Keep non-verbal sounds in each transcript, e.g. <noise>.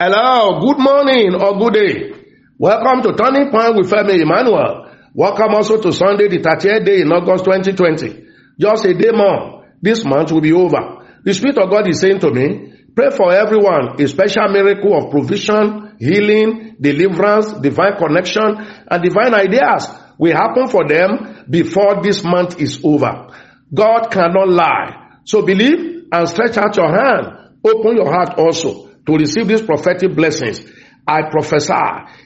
Hello, good morning or good day. Welcome to Turning Point with Femi Emmanuel. Welcome also to Sunday, the 30th day in August 2020. Just a day more. This month will be over. The Spirit of God is saying to me, pray for everyone a special miracle of provision, healing, deliverance, divine connection, and divine ideas will happen for them before this month is over. God cannot lie. So believe and stretch out your hand. Open your heart also to receive these prophetic blessings. I prophesy,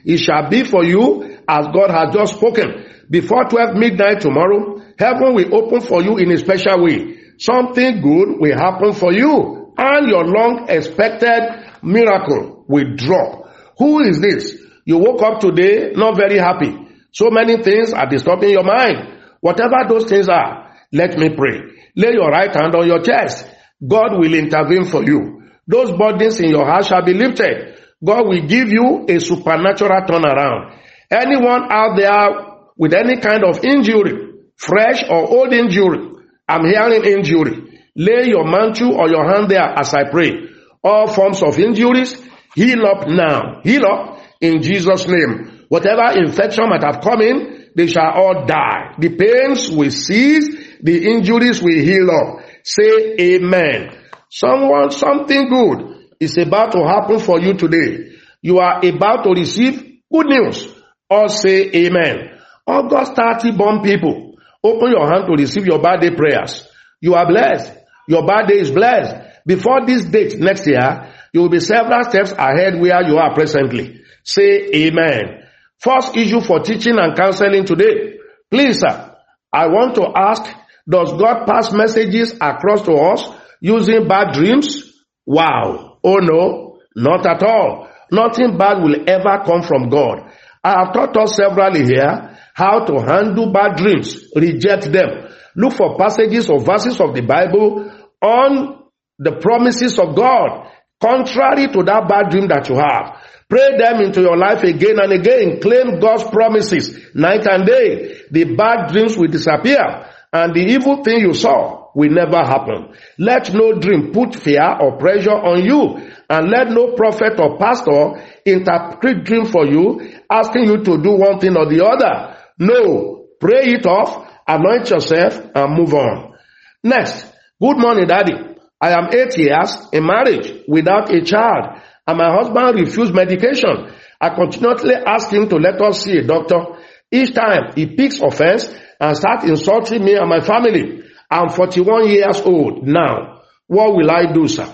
it shall be for you as God has just spoken. Before 12 midnight tomorrow, heaven will open for you in a special way. Something good will happen for you and your long expected miracle will drop. Who is this? You woke up today not very happy. So many things are disturbing your mind. Whatever those things are, let me pray. Lay your right hand on your chest. God will intervene for you. Those burdens in your heart shall be lifted. God will give you a supernatural turnaround. Anyone out there with any kind of injury, fresh or old injury, I'm hearing injury. Lay your mantle or your hand there as I pray. All forms of injuries, heal up now. Heal up in Jesus' name. Whatever infection might have come in, they shall all die. The pains will cease. The injuries will heal up. Say amen. Someone, something good is about to happen for you today. You are about to receive good news. Or say amen. August 30 born people, open your hand to receive your birthday prayers. You are blessed. Your birthday is blessed. Before this date next year, you will be several steps ahead where you are presently. Say amen. First issue for teaching and counseling today. Please, sir, I want to ask, does God pass messages across to us using bad dreams? Wow. Oh no, not at all. Nothing bad will ever come from God. I have taught us severally here how to handle bad dreams, reject them. Look for passages or verses of the Bible on the promises of God, contrary to that bad dream that you have. Pray them into your life again and again. Claim God's promises night and day. The bad dreams will disappear and the evil thing you saw will never happen. Let no dream put fear or pressure on you and let no prophet or pastor interpret dream for you asking you to do one thing or the other. No, pray it off, anoint yourself and move on. Next, good morning daddy. I am eight years in marriage without a child and my husband refused medication. I continually ask him to let us see a doctor. Each time he picks offense and start insulting me and my family. I'm 41 years old now. What will I do, sir?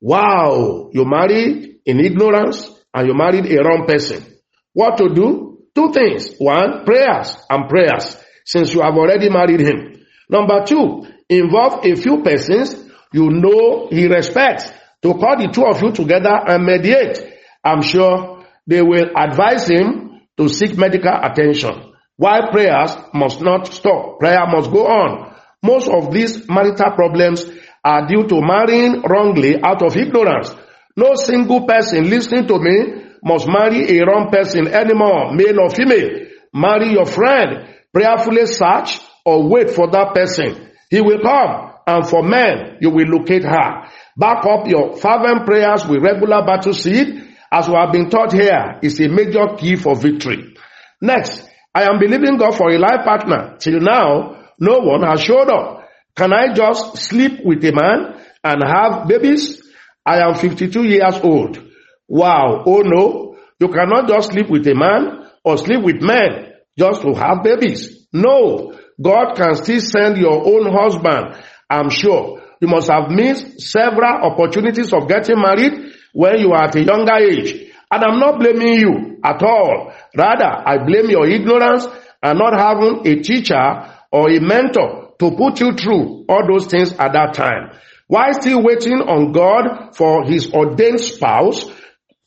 Wow, you married in ignorance and you married a wrong person. What to do? Two things. One, prayers and prayers since you have already married him. Number two, involve a few persons you know he respects to call the two of you together and mediate. I'm sure they will advise him to seek medical attention. Why prayers must not stop, prayer must go on. Most of these marital problems are due to marrying wrongly out of ignorance. No single person listening to me must marry a wrong person anymore, male or female. Marry your friend. Prayerfully search or wait for that person. He will come and for men, you will locate her. Back up your fervent prayers with regular battle seed as we have been taught here is a major key for victory. Next, I am believing God for a life partner. Till now, no one has showed up. Can I just sleep with a man and have babies? I am 52 years old. Wow. Oh no. You cannot just sleep with a man or sleep with men just to have babies. No. God can still send your own husband. I'm sure. You must have missed several opportunities of getting married when you are at a younger age. And I'm not blaming you at all. Rather, I blame your ignorance and not having a teacher or a mentor to put you through all those things at that time. While still waiting on God for his ordained spouse,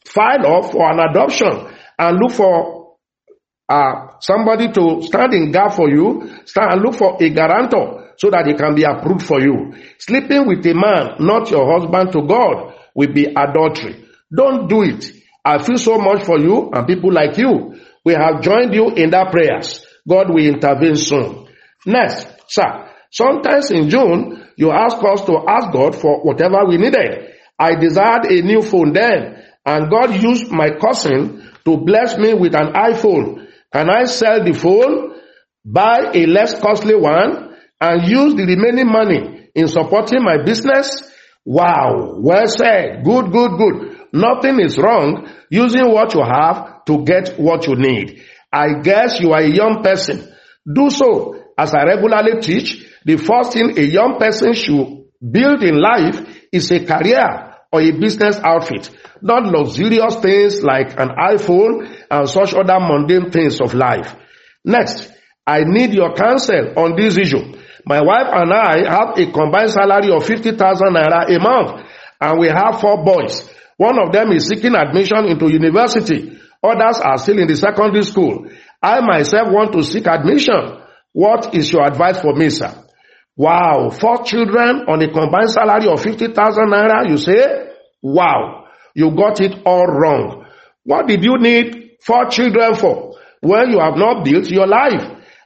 file off for an adoption and look for uh, somebody to stand in gap for you, stand and look for a guarantor so that he can be approved for you. Sleeping with a man, not your husband to God, will be adultery. Don't do it. I feel so much for you and people like you. We have joined you in that prayers. God will intervene soon. Next, sir, sometimes in June, you ask us to ask God for whatever we needed. I desired a new phone then, and God used my cousin to bless me with an iPhone. Can I sell the phone, buy a less costly one, and use the remaining money in supporting my business? Wow, well said. Good, good, good. Nothing is wrong using what you have to get what you need. I guess you are a young person. Do so. As I regularly teach, the first thing a young person should build in life is a career or a business outfit, not luxurious things like an iPhone and such other mundane things of life. Next, I need your counsel on this issue. My wife and I have a combined salary of 50,000 naira a month and we have four boys. One of them is seeking admission into university. Others are still in the secondary school. I myself want to seek admission. What is your advice for me, sir? Wow, four children on a combined salary of 50,000 naira, you say? Wow, you got it all wrong. What did you need four children for when you have not built your life?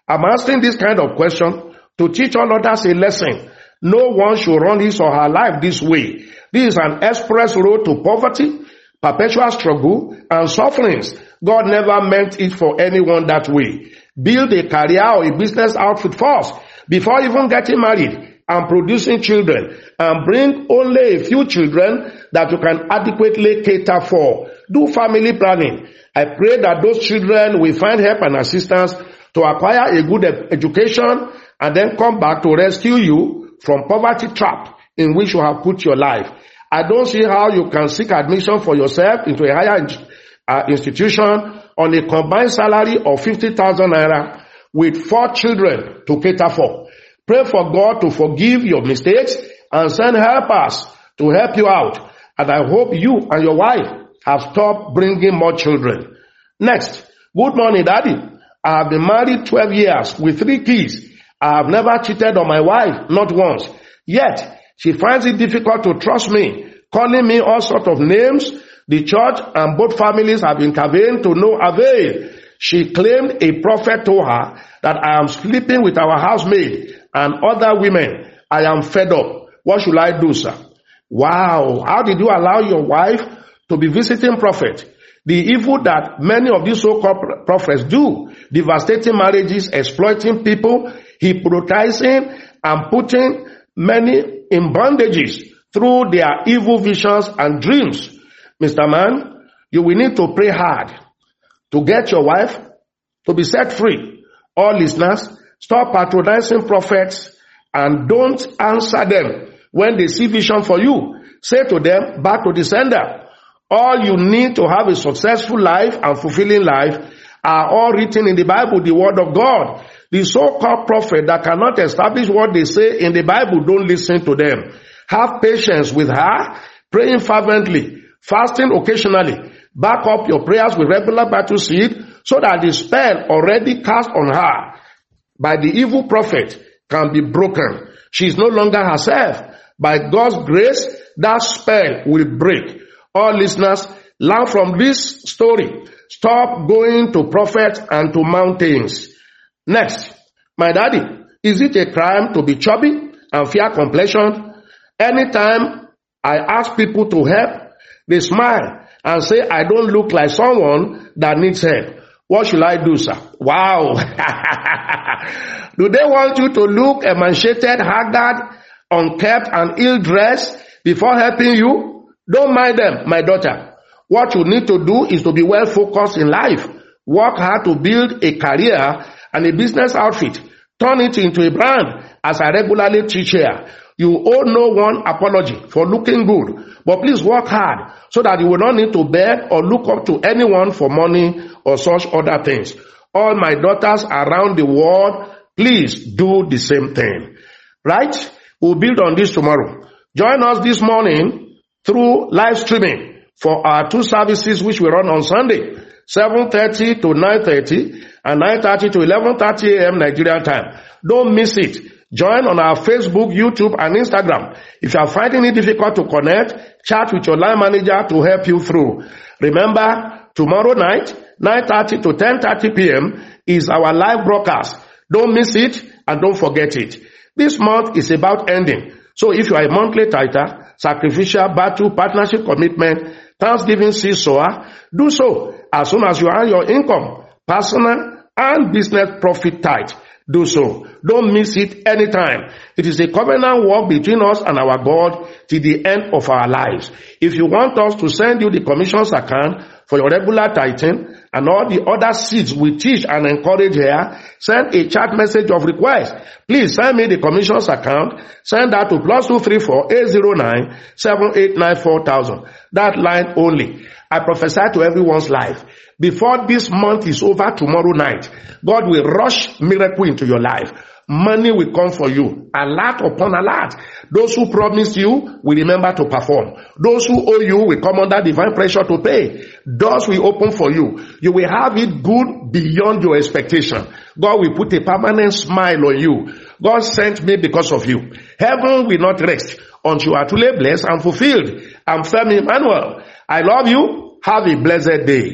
I'm asking this kind of question to teach all others a lesson. No one should run his or her life this way. This is an express road to poverty, perpetual struggle, and sufferings. God never meant it for anyone that way. Build a career or a business outfit first before even getting married and producing children and bring only a few children that you can adequately cater for. Do family planning. I pray that those children will find help and assistance to acquire a good education and then come back to rescue you from poverty trap in which you have put your life. I don't see how you can seek admission for yourself into a higher uh, institution on a combined salary of 50,000 naira with four children to cater for. Pray for God to forgive your mistakes and send helpers to help you out. And I hope you and your wife have stopped bringing more children. Next, good morning, daddy. I have been married 12 years with three kids. I have never cheated on my wife, not once. Yet, she finds it difficult to trust me, calling me all sorts of names. The church and both families have intervened to no avail. She claimed a prophet told her that I am sleeping with our housemaid and other women. I am fed up. What should I do, sir? Wow. How did you allow your wife to be visiting prophet? The evil that many of these so-called prophets do, devastating marriages, exploiting people, hypnotizing and putting many in bondages through their evil visions and dreams. Mr. Man, you will need to pray hard to get your wife to be set free. All listeners, stop patronizing prophets and don't answer them when they see vision for you. Say to them, back to the sender. All you need to have a successful life and fulfilling life are all written in the Bible, the word of God. The so-called prophet that cannot establish what they say in the Bible, don't listen to them. Have patience with her, praying fervently, fasting occasionally. Back up your prayers with regular battle seed so that the spell already cast on her by the evil prophet can be broken. She is no longer herself. By God's grace, that spell will break. All listeners, learn from this story. Stop going to prophets and to mountains. Next, my daddy, is it a crime to be chubby and fair complexion? Anytime I ask people to help, they smile and say I don't look like someone that needs help. What should I do, sir? Wow. <laughs> do they want you to look emaciated, haggard, unkept, and ill-dressed before helping you? Don't mind them, my daughter. What you need to do is to be well focused in life. Work hard to build a career and a business outfit. Turn it into a brand as I regularly teach here. You owe no one apology for looking good, but please work hard so that you will not need to beg or look up to anyone for money or such other things. All my daughters around the world, please do the same thing. Right? We'll build on this tomorrow. Join us this morning through live streaming for our two services which we run on Sunday, 7.30 to 9.30 and 9.30 to 11.30 a.m. Nigerian time. Don't miss it. Join on our Facebook, YouTube, and Instagram. If you are finding it difficult to connect, chat with your line manager to help you through. Remember, tomorrow night, 9.30 to 10.30 p.m. is our live broadcast. Don't miss it and don't forget it. This month is about ending. So if you are a monthly tither, sacrificial battle, partnership commitment, thanksgiving seed sower, do so as soon as you earn your income, personal and business profit tithe. Do so. Don't miss it anytime. It is a covenant work between us and our God till the end of our lives. If you want us to send you the commissions account for your regular tithing and all the other seeds we teach and encourage here, send a chat message of request. Please send me the commissions account. Send that to plus two three four eight zero nine seven eight nine four thousand. That line only. I prophesy to everyone's life. Before this month is over tomorrow night, God will rush miracle into your life. Money will come for you. A lot upon a lot. Those who promised you will remember to perform. Those who owe you will come under divine pressure to pay. Doors will open for you. You will have it good beyond your expectation. God will put a permanent smile on you. God sent me because of you. Heaven will not rest until you are truly blessed and fulfilled. I'm Femi Emmanuel. I love you. Have a blessed day.